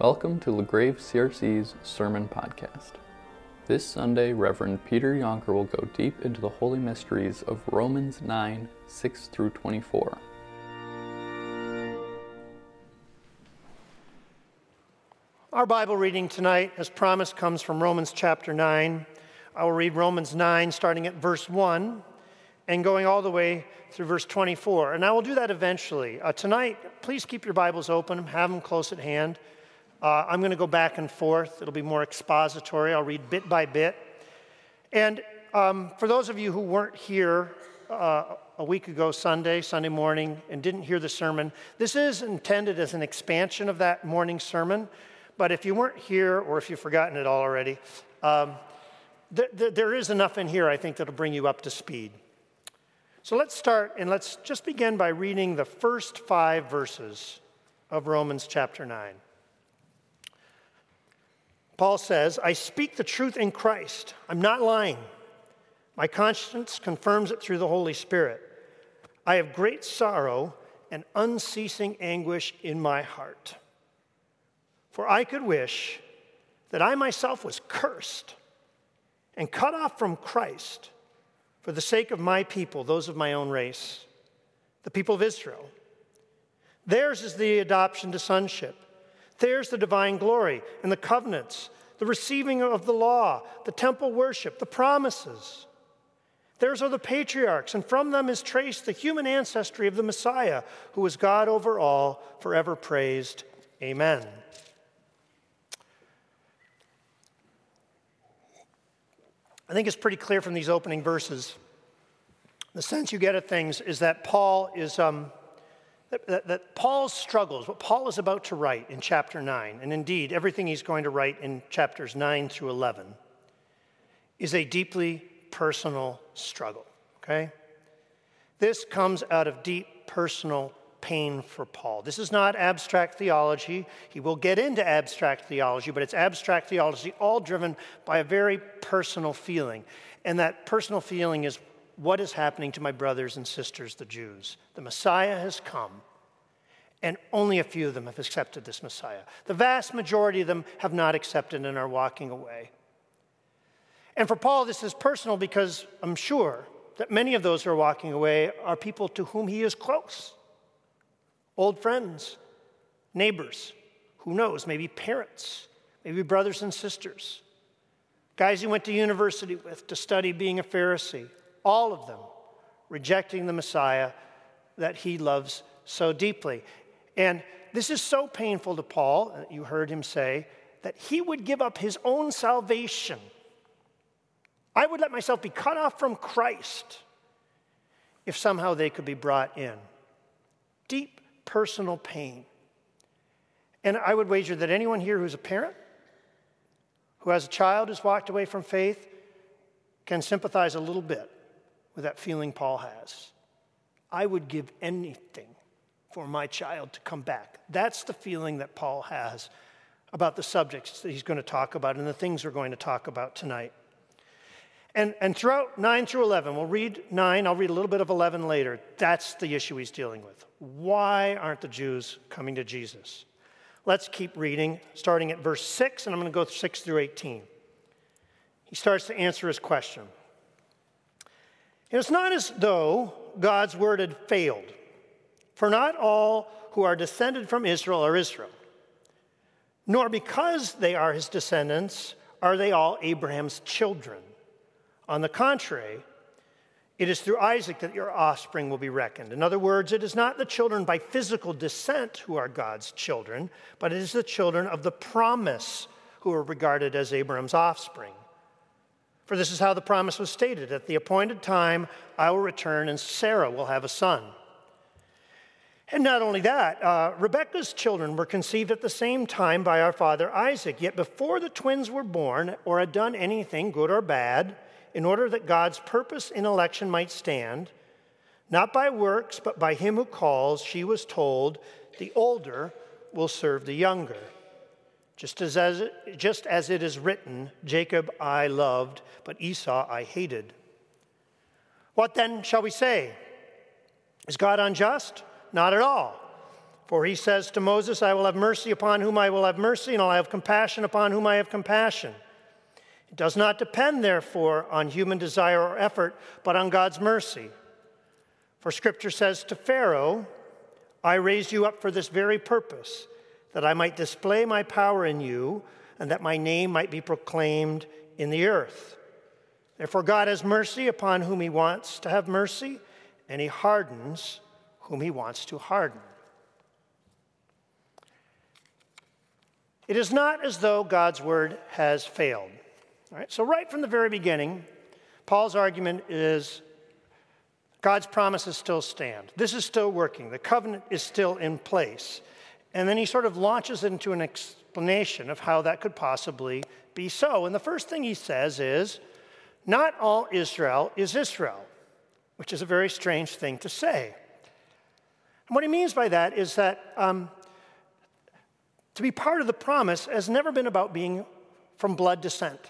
Welcome to LaGrave CRC's Sermon Podcast. This Sunday, Reverend Peter Yonker will go deep into the holy mysteries of Romans 9 6 through 24. Our Bible reading tonight, as promised, comes from Romans chapter 9. I will read Romans 9, starting at verse 1 and going all the way through verse 24. And I will do that eventually. Uh, tonight, please keep your Bibles open, have them close at hand. Uh, I'm going to go back and forth. It'll be more expository. I'll read bit by bit. And um, for those of you who weren't here uh, a week ago, Sunday, Sunday morning, and didn't hear the sermon, this is intended as an expansion of that morning sermon. But if you weren't here or if you've forgotten it all already, um, th- th- there is enough in here, I think, that'll bring you up to speed. So let's start and let's just begin by reading the first five verses of Romans chapter 9. Paul says, I speak the truth in Christ. I'm not lying. My conscience confirms it through the Holy Spirit. I have great sorrow and unceasing anguish in my heart. For I could wish that I myself was cursed and cut off from Christ for the sake of my people, those of my own race, the people of Israel. Theirs is the adoption to sonship there's the divine glory and the covenants, the receiving of the law, the temple worship, the promises. Theirs are the patriarchs, and from them is traced the human ancestry of the Messiah, who is God over all, forever praised. Amen. I think it's pretty clear from these opening verses. The sense you get of things is that Paul is um, that, that, that, Paul's struggles, what Paul is about to write in chapter 9, and indeed everything he's going to write in chapters 9 through 11, is a deeply personal struggle, okay? This comes out of deep personal pain for Paul. This is not abstract theology. He will get into abstract theology, but it's abstract theology all driven by a very personal feeling. And that personal feeling is what is happening to my brothers and sisters, the Jews. The Messiah has come, and only a few of them have accepted this Messiah. The vast majority of them have not accepted and are walking away. And for Paul, this is personal because I'm sure that many of those who are walking away are people to whom he is close old friends, neighbors, who knows, maybe parents, maybe brothers and sisters, guys he went to university with to study being a Pharisee all of them rejecting the Messiah that he loves so deeply. And this is so painful to Paul, uh, you heard him say, that he would give up his own salvation. I would let myself be cut off from Christ if somehow they could be brought in. Deep personal pain. And I would wager that anyone here who's a parent, who has a child who's walked away from faith, can sympathize a little bit with that feeling Paul has. I would give anything for my child to come back. That's the feeling that Paul has about the subjects that he's going to talk about and the things we're going to talk about tonight. And, and throughout 9 through 11, we'll read 9, I'll read a little bit of 11 later. That's the issue he's dealing with. Why aren't the Jews coming to Jesus? Let's keep reading, starting at verse 6, and I'm going to go 6 through 18. He starts to answer his question. It's not as though God's word had failed, for not all who are descended from Israel are Israel, nor because they are his descendants are they all Abraham's children. On the contrary, it is through Isaac that your offspring will be reckoned. In other words, it is not the children by physical descent who are God's children, but it is the children of the promise who are regarded as Abraham's offspring. For this is how the promise was stated At the appointed time, I will return, and Sarah will have a son. And not only that, uh, children were conceived at the same time by our father Isaac. Yet before the twins were born or had done anything, good or bad, in order that God's purpose in election might stand, not by works, but by him who calls, she was told, the older will serve the younger. Just as, as, just as it is written, Jacob I loved, but Esau I hated. What then shall we say? Is God unjust? Not at all. For he says to Moses, I will have mercy upon whom I will have mercy, and I'll have compassion upon whom I have compassion. It does not depend, therefore, on human desire or effort, but on God's mercy. For scripture says to Pharaoh, I raised you up for this very purpose, that I might display my power in you, and that my name might be proclaimed in the earth. Therefore, God has mercy upon whom he wants to have mercy, and he hardens whom he wants to harden. It is not as though God's word has failed. All right, so, right from the very beginning, Paul's argument is God's promises still stand. This is still working. The covenant is still in place. And then he sort of launches into an explanation of how that could possibly be so. And the first thing he says is, Not all Israel is Israel, which is a very strange thing to say. And what he means by that is that um, to be part of the promise has never been about being from blood descent.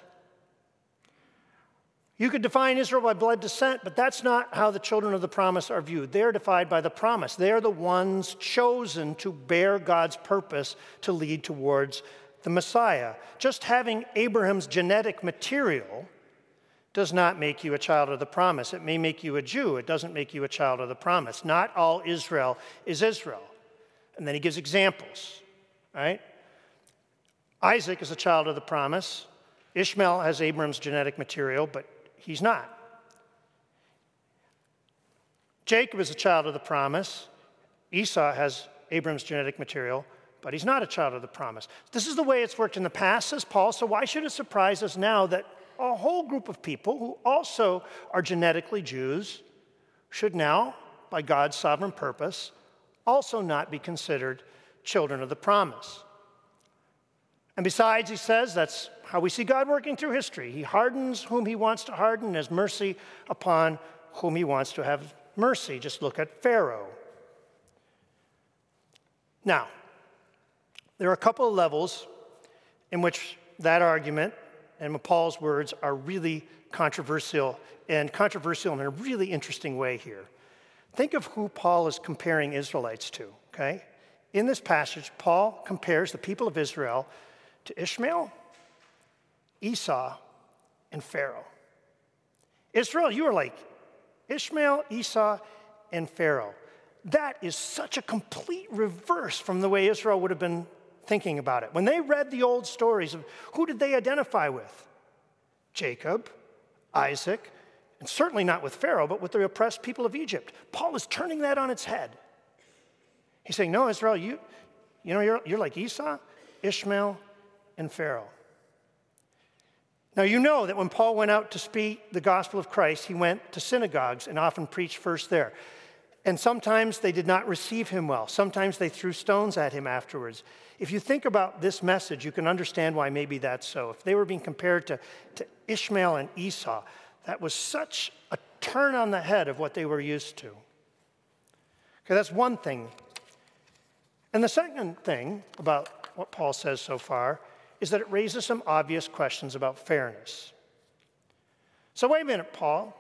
You could define Israel by blood descent, but that's not how the children of the promise are viewed. They're defined by the promise. They're the ones chosen to bear God's purpose to lead towards the Messiah. Just having Abraham's genetic material does not make you a child of the promise. It may make you a Jew, it doesn't make you a child of the promise. Not all Israel is Israel. And then he gives examples, right? Isaac is a child of the promise. Ishmael has Abraham's genetic material, but he's not. Jacob is a child of the promise. Esau has Abram's genetic material, but he's not a child of the promise. This is the way it's worked in the past, says Paul, so why should it surprise us now that a whole group of people who also are genetically Jews should now, by God's sovereign purpose, also not be considered children of the promise? And besides, he says, that's how we see God working through history. He hardens whom he wants to harden, has mercy upon whom he wants to have mercy. Just look at Pharaoh. Now, there are a couple of levels in which that argument and Paul's words are really controversial and controversial in a really interesting way here. Think of who Paul is comparing Israelites to, okay? In this passage, Paul compares the people of Israel to Ishmael, Esau, and Pharaoh. Israel, you are like Ishmael, Esau, and Pharaoh. That is such a complete reverse from the way Israel would have been thinking about it. When they read the old stories of who did they identify with? Jacob, Isaac, and certainly not with Pharaoh, but with the oppressed people of Egypt. Paul is turning that on its head. He's saying, No, Israel, you, you know, you're, you're like Esau, Ishmael, and Pharaoh. Now, you know that when Paul went out to speak the gospel of Christ, he went to synagogues and often preached first there. And sometimes they did not receive him well. Sometimes they threw stones at him afterwards. If you think about this message, you can understand why maybe that's so. If they were being compared to, to Ishmael and Esau, that was such a turn on the head of what they were used to. Okay, that's one thing. And the second thing about what Paul says so far is that it raises some obvious questions about fairness. So, wait a minute, Paul.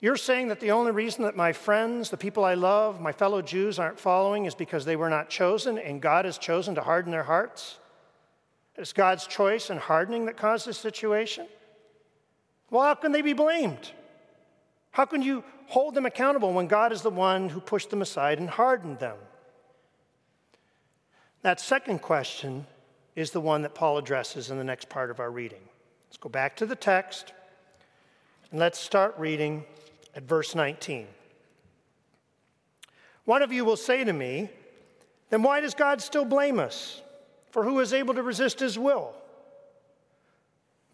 You're saying that the only reason that my friends, the people I love, my fellow Jews aren't following is because they were not chosen and God has chosen to harden their hearts? It's God's choice and hardening that caused this situation? Well, how can they be blamed? How can you hold them accountable when God is the one who pushed them aside and hardened them? That second question is the one that Paul addresses in the next part of our reading. Let's go back to the text and let's start reading at verse 19. One of you will say to me, Then why does God still blame us? For who is able to resist his will?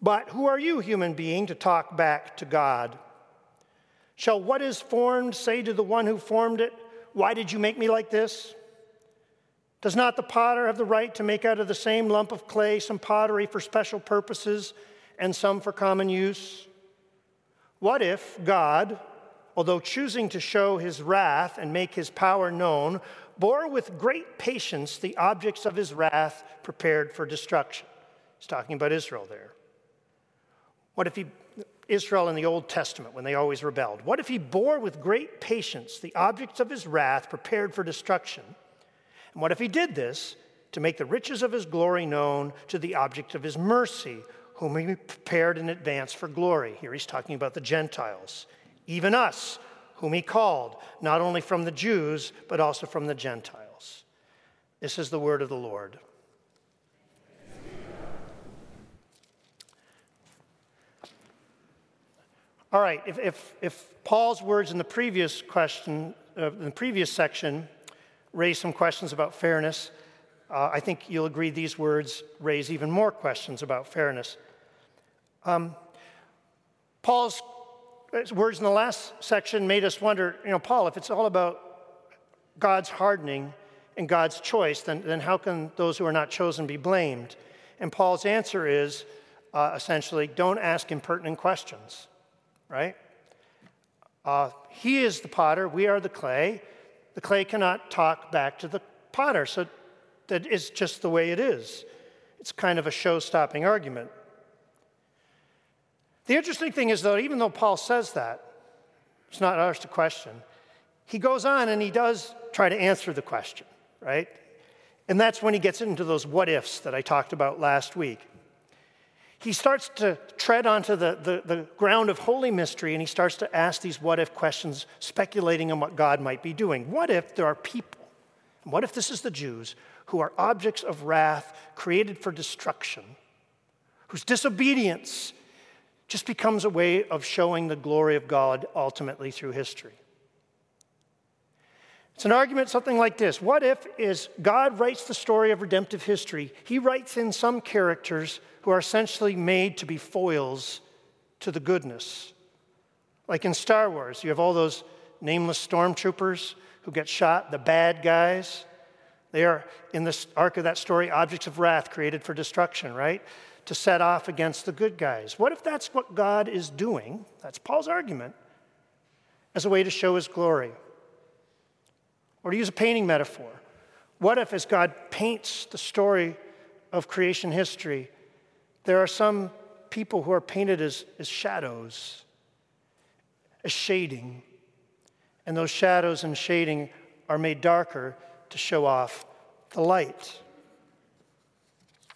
But who are you, human being, to talk back to God? Shall what is formed say to the one who formed it, Why did you make me like this? Does not the potter have the right to make out of the same lump of clay some pottery for special purposes and some for common use? What if God, although choosing to show his wrath and make his power known, bore with great patience the objects of his wrath prepared for destruction? He's talking about Israel there. What if he, Israel in the Old Testament, when they always rebelled, what if he bore with great patience the objects of his wrath prepared for destruction? And what if he did this to make the riches of his glory known to the object of his mercy, whom he prepared in advance for glory? Here he's talking about the Gentiles, even us, whom he called, not only from the Jews, but also from the Gentiles. This is the word of the Lord. All right, if, if, if Paul's words in the previous question, uh, in the previous section, raise some questions about fairness, uh, I think you'll agree these words raise even more questions about fairness. Um, Paul's words in the last section made us wonder, you know, Paul, if it's all about God's hardening and God's choice, then, then how can those who are not chosen be blamed? And Paul's answer is uh, essentially don't ask impertinent questions right? Uh, he is the potter, we are the clay. The clay cannot talk back to the potter, so that is just the way it is. It's kind of a show stopping argument. The interesting thing is, though, even though Paul says that, it's not ours to question, he goes on and he does try to answer the question, right? And that's when he gets into those what ifs that I talked about last week he starts to tread onto the, the, the, ground of holy mystery and he starts to ask these what if questions, speculating on what God might be doing. What if there are people, and what if this is the Jews, who are objects of wrath created for destruction, whose disobedience just becomes a way of showing the glory of God ultimately through history? It's an argument something like this What if, as God writes the story of redemptive history, he writes in some characters who are essentially made to be foils to the goodness? Like in Star Wars, you have all those nameless stormtroopers who get shot, the bad guys. They are, in the arc of that story, objects of wrath created for destruction, right? To set off against the good guys. What if that's what God is doing? That's Paul's argument, as a way to show his glory. Or to use a painting metaphor, what if, as God paints the story of creation history, there are some people who are painted as, as shadows, as shading, and those shadows and shading are made darker to show off the light.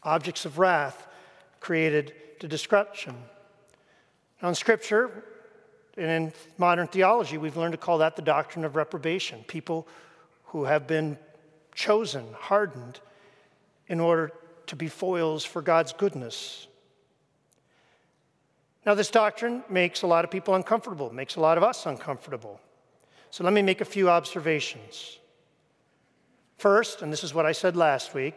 Objects of wrath created to destruction. Now, in Scripture and in modern theology, we've learned to call that the doctrine of reprobation. People who have been chosen, hardened, in order to be foils for God's goodness. Now, this doctrine makes a lot of people uncomfortable, makes a lot of us uncomfortable. So, let me make a few observations. First, and this is what I said last week,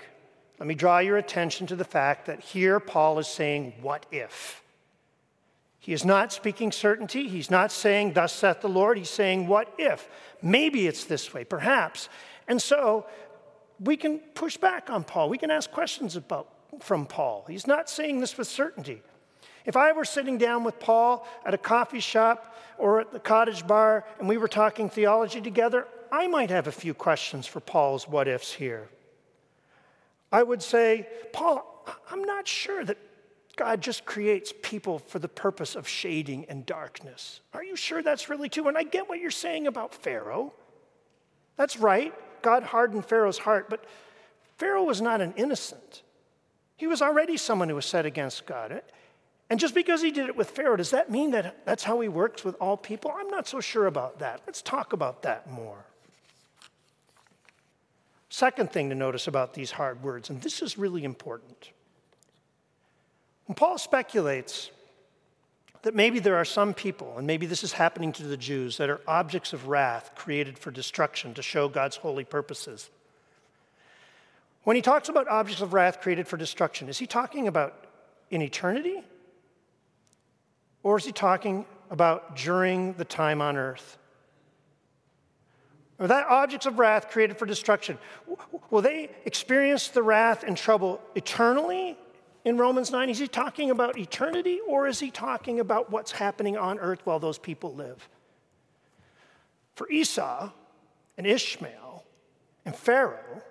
let me draw your attention to the fact that here Paul is saying, What if? He is not speaking certainty. He's not saying, Thus saith the Lord. He's saying, What if? Maybe it's this way, perhaps. And so we can push back on Paul. We can ask questions about, from Paul. He's not saying this with certainty. If I were sitting down with Paul at a coffee shop or at the cottage bar and we were talking theology together, I might have a few questions for Paul's what ifs here. I would say, Paul, I'm not sure that God just creates people for the purpose of shading and darkness. Are you sure that's really true? And I get what you're saying about Pharaoh. That's right. God hardened Pharaoh's heart, but Pharaoh was not an innocent. He was already someone who was set against God. And just because he did it with Pharaoh, does that mean that that's how he works with all people? I'm not so sure about that. Let's talk about that more. Second thing to notice about these hard words, and this is really important. When Paul speculates that maybe there are some people, and maybe this is happening to the Jews, that are objects of wrath created for destruction to show God's holy purposes. When he talks about objects of wrath created for destruction, is he talking about in eternity? Or is he talking about during the time on earth? Are that objects of wrath created for destruction? Will they experience the wrath and trouble eternally in Romans 9? Is he talking about eternity or is he talking about what's happening on earth while those people live? For Esau and Ishmael and Pharaoh,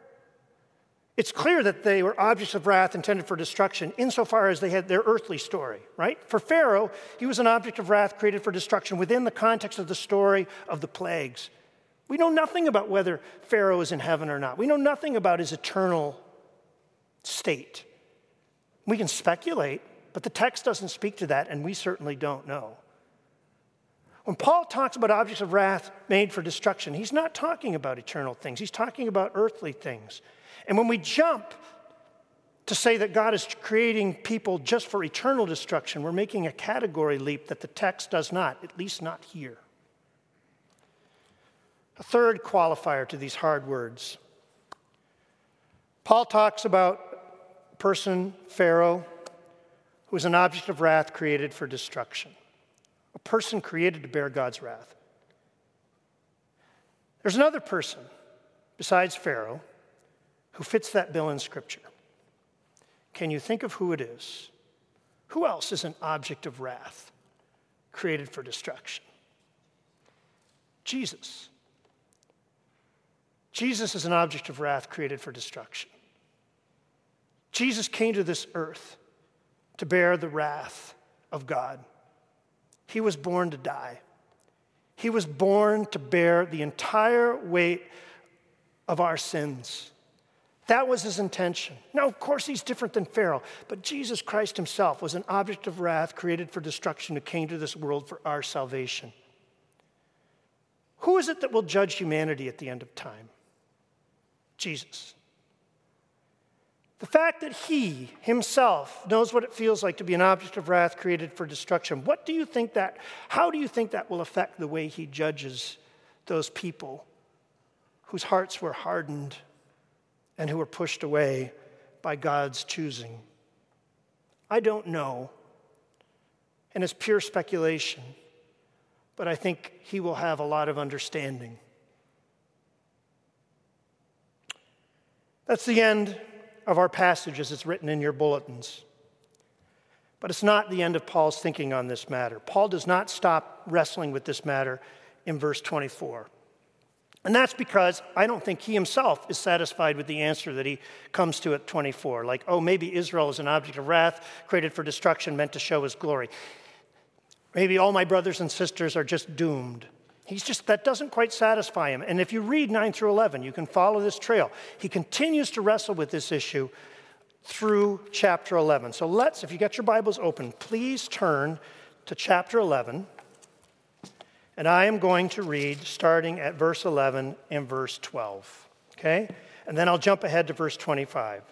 it's clear that they were objects of wrath intended for destruction insofar as they had their earthly story, right? For Pharaoh, he was an object of wrath created for destruction within the context of the story of the plagues, We know nothing about whether Pharaoh is in heaven or not. We know nothing about his eternal state. We can speculate, but the text doesn't speak to that, and we certainly don't know. When Paul talks about objects of wrath made for destruction, he's not talking about eternal things, he's talking about earthly things. And when we jump to say that God is creating people just for eternal destruction, we're making a category leap that the text does not, at least not here. A third qualifier to these hard words. Paul talks about person, Pharaoh, who is an object of wrath created for destruction, a person created to bear God's wrath. There's another person besides Pharaoh who fits that bill in Scripture. Can you think of who it is? Who else is an object of wrath created for destruction? Jesus. Jesus is an object of wrath created for destruction. Jesus came to this earth to bear the wrath of God. He was born to die. He was born to bear the entire weight of our sins. That was his intention. Now, of course, he's different than Pharaoh, but Jesus Christ himself was an object of wrath created for destruction who came to this world for our salvation. Who is it that will judge humanity at the end of time? Jesus. The fact that he himself knows what it feels like to be an object of wrath created for destruction, what do you think that, how do you think that will affect the way he judges those people whose hearts were hardened and who were pushed away by God's choosing? I don't know, and it's pure speculation, but I think he will have a lot of understanding. That's the end of our passage as it's written in your bulletins. But it's not the end of Paul's thinking on this matter. Paul does not stop wrestling with this matter in verse 24. And that's because I don't think he himself is satisfied with the answer that he comes to at 24. Like, oh, maybe Israel is an object of wrath, created for destruction, meant to show his glory. Maybe all my brothers and sisters are just doomed. He's just, that doesn't quite satisfy him. And if you read 9 through 11, you can follow this trail. He continues to wrestle with this issue through chapter 11. So let's, if you got your Bibles open, please turn to chapter 11. And I am going to read starting at verse 11 and verse 12. Okay? And then I'll jump ahead to verse 25.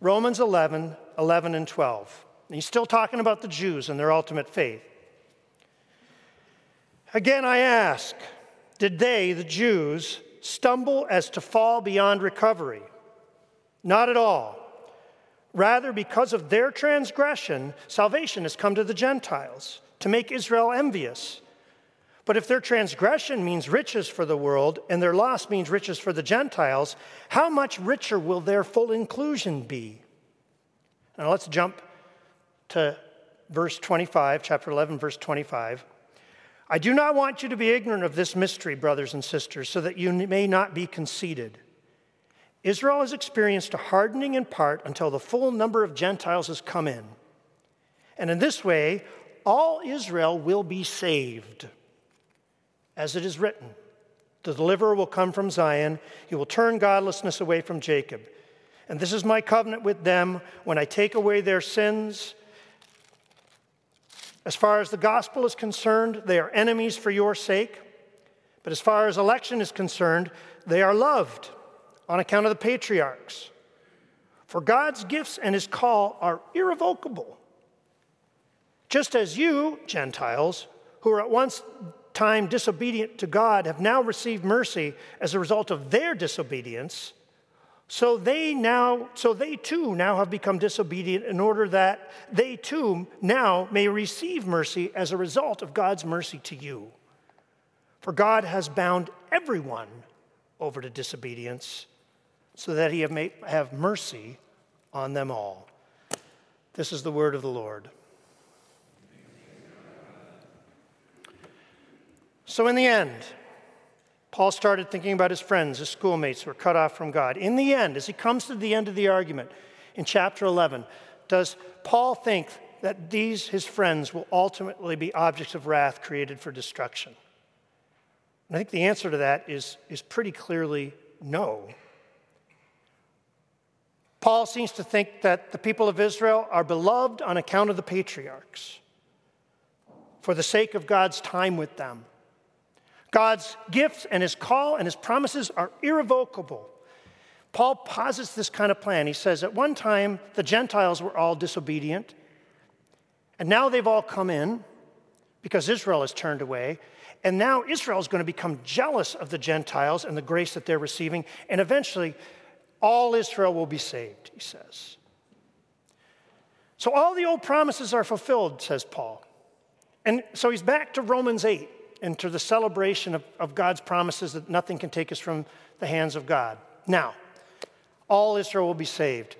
Romans 11, 11 and 12. And he's still talking about the Jews and their ultimate faith. Again, I ask, did they, the Jews, stumble as to fall beyond recovery? Not at all. Rather, because of their transgression, salvation has come to the Gentiles to make Israel envious. But if their transgression means riches for the world and their loss means riches for the Gentiles, how much richer will their full inclusion be? Now let's jump to verse 25, chapter 11, verse 25. I do not want you to be ignorant of this mystery, brothers and sisters, so that you may not be conceited. Israel has experienced a hardening in part until the full number of Gentiles has come in. And in this way, all Israel will be saved. As it is written, the deliverer will come from Zion, he will turn godlessness away from Jacob. And this is my covenant with them when I take away their sins as far as the gospel is concerned, they are enemies for your sake. But as far as election is concerned, they are loved on account of the patriarchs. For God's gifts and his call are irrevocable. Just as you, Gentiles, who were at once time disobedient to God, have now received mercy as a result of their disobedience, so they now, so they too now have become disobedient in order that they too now may receive mercy as a result of God's mercy to you. For God has bound everyone over to disobedience so that he may have mercy on them all. This is the word of the Lord. So, in the end, Paul started thinking about his friends, his schoolmates who were cut off from God. In the end, as he comes to the end of the argument in chapter 11, does Paul think that these, his friends, will ultimately be objects of wrath created for destruction? And I think the answer to that is, is pretty clearly no. Paul seems to think that the people of Israel are beloved on account of the patriarchs, for the sake of God's time with them. God's gifts and his call and his promises are irrevocable. Paul posits this kind of plan. He says, At one time, the Gentiles were all disobedient, and now they've all come in because Israel has turned away. And now Israel is going to become jealous of the Gentiles and the grace that they're receiving, and eventually all Israel will be saved, he says. So all the old promises are fulfilled, says Paul. And so he's back to Romans 8 and to the celebration of, of God's promises that nothing can take us from the hands of God. Now, all Israel will be saved.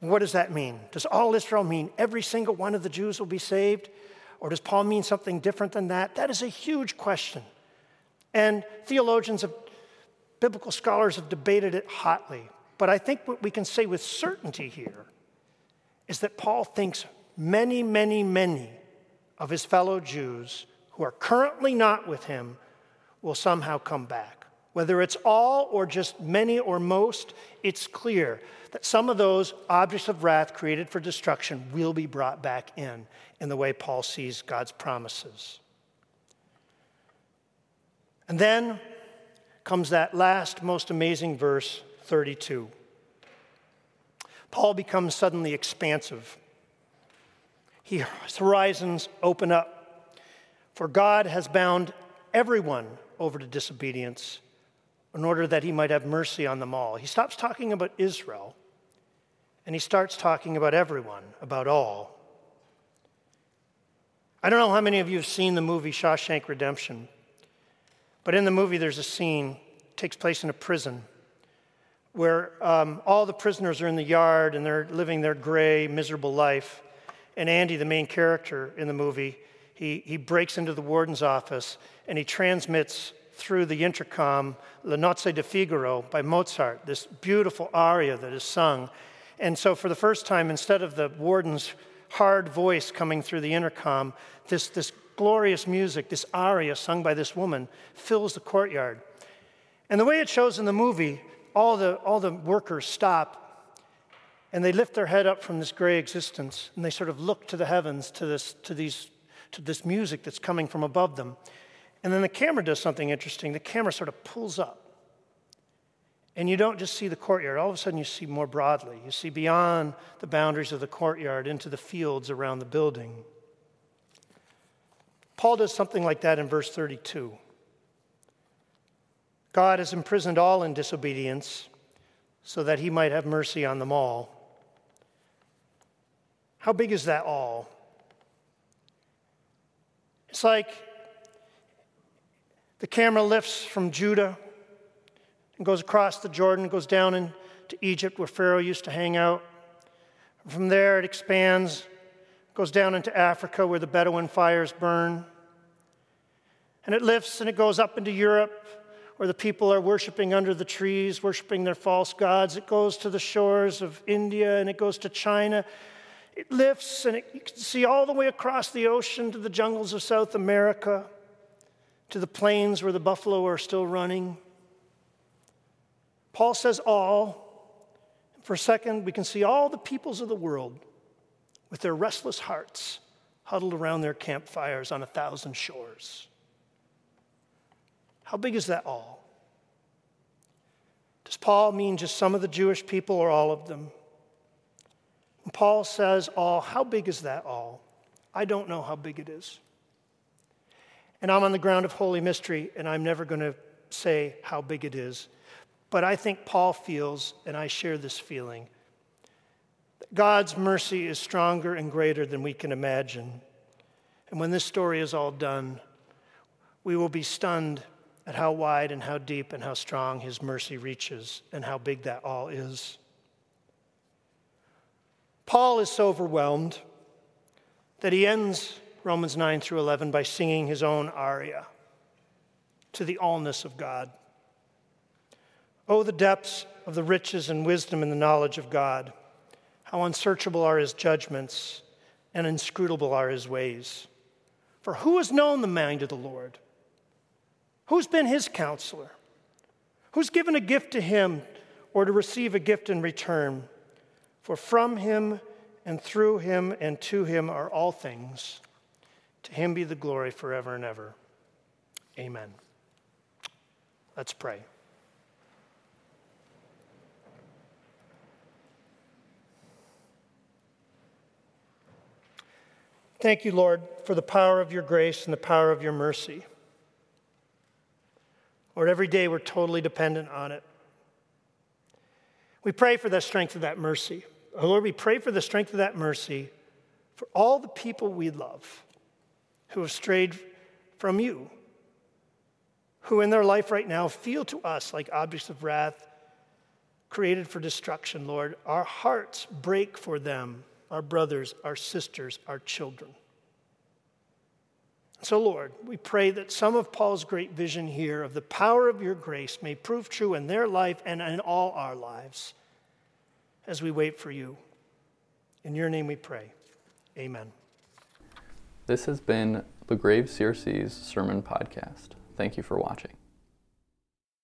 What does that mean? Does all Israel mean every single one of the Jews will be saved? Or does Paul mean something different than that? That is a huge question. And theologians, have, biblical scholars have debated it hotly. But I think what we can say with certainty here is that Paul thinks many, many, many of his fellow Jews who are currently not with him will somehow come back. Whether it's all or just many or most, it's clear that some of those objects of wrath created for destruction will be brought back in, in the way Paul sees God's promises. And then comes that last, most amazing verse, 32. Paul becomes suddenly expansive. His horizons open up, for God has bound everyone over to disobedience in order that he might have mercy on them all. He stops talking about Israel and he starts talking about everyone, about all. I don't know how many of you have seen the movie Shawshank Redemption, but in the movie there's a scene takes place in a prison where um, all the prisoners are in the yard and they're living their gray, miserable life. And Andy, the main character in the movie, he, he breaks into the warden's office and he transmits through the intercom La Nozze di Figaro by Mozart, this beautiful aria that is sung. And so, for the first time, instead of the warden's hard voice coming through the intercom, this, this glorious music, this aria sung by this woman, fills the courtyard. And the way it shows in the movie, all the, all the workers stop and they lift their head up from this gray existence and they sort of look to the heavens, to this, to these, to this music that's coming from above them. And then the camera does something interesting. The camera sort of pulls up. And you don't just see the courtyard, all of a sudden you see more broadly. You see beyond the boundaries of the courtyard into the fields around the building. Paul does something like that in verse 32. God has imprisoned all in disobedience so that he might have mercy on them all. How big is that all? It's like the camera lifts from Judah and goes across the Jordan, goes down into Egypt where Pharaoh used to hang out. From there, it expands, goes down into Africa where the Bedouin fires burn. And it lifts and it goes up into Europe where the people are worshiping under the trees, worshiping their false gods. It goes to the shores of India and it goes to China. It lifts and it, you can see all the way across the ocean to the jungles of South America to the plains where the buffalo are still running. Paul says all. For a second, we can see all the peoples of the world with their restless hearts huddled around their campfires on a thousand shores. How big is that all? Does Paul mean just some of the Jewish people or all of them? When Paul says all, how big is that all? I don't know how big it is. And I'm on the ground of holy mystery, and I'm never going to say how big it is. But I think Paul feels, and I share this feeling, that God's mercy is stronger and greater than we can imagine. And when this story is all done, we will be stunned at how wide and how deep and how strong his mercy reaches and how big that all is. Paul is so overwhelmed that he ends Romans 9 through 11 by singing his own aria to the allness of God. Oh, the depths of the riches and wisdom and the knowledge of God. How unsearchable are his judgments and inscrutable are his ways. For who has known the mind of the Lord? Who's been his counselor? Who's given a gift to him or to receive a gift in return? For from him and through him and to him are all things. To him be the glory forever and ever. Amen. Let's pray. Thank you, Lord, for the power of your grace and the power of your mercy. Lord, every day we're totally dependent on it. We pray for the strength of that mercy. Oh, Lord, we pray for the strength of that mercy for all the people we love who have strayed from you, who in their life right now feel to us like objects of wrath created for destruction, Lord. Our hearts break for them, our brothers, our sisters, our children. So, Lord, we pray that some of Paul's great vision here of the power of your grace may prove true in their life and in all our lives as we wait for you. In your name we pray. Amen. This has been LaGrave CRC's Sermon Podcast. Thank you for watching.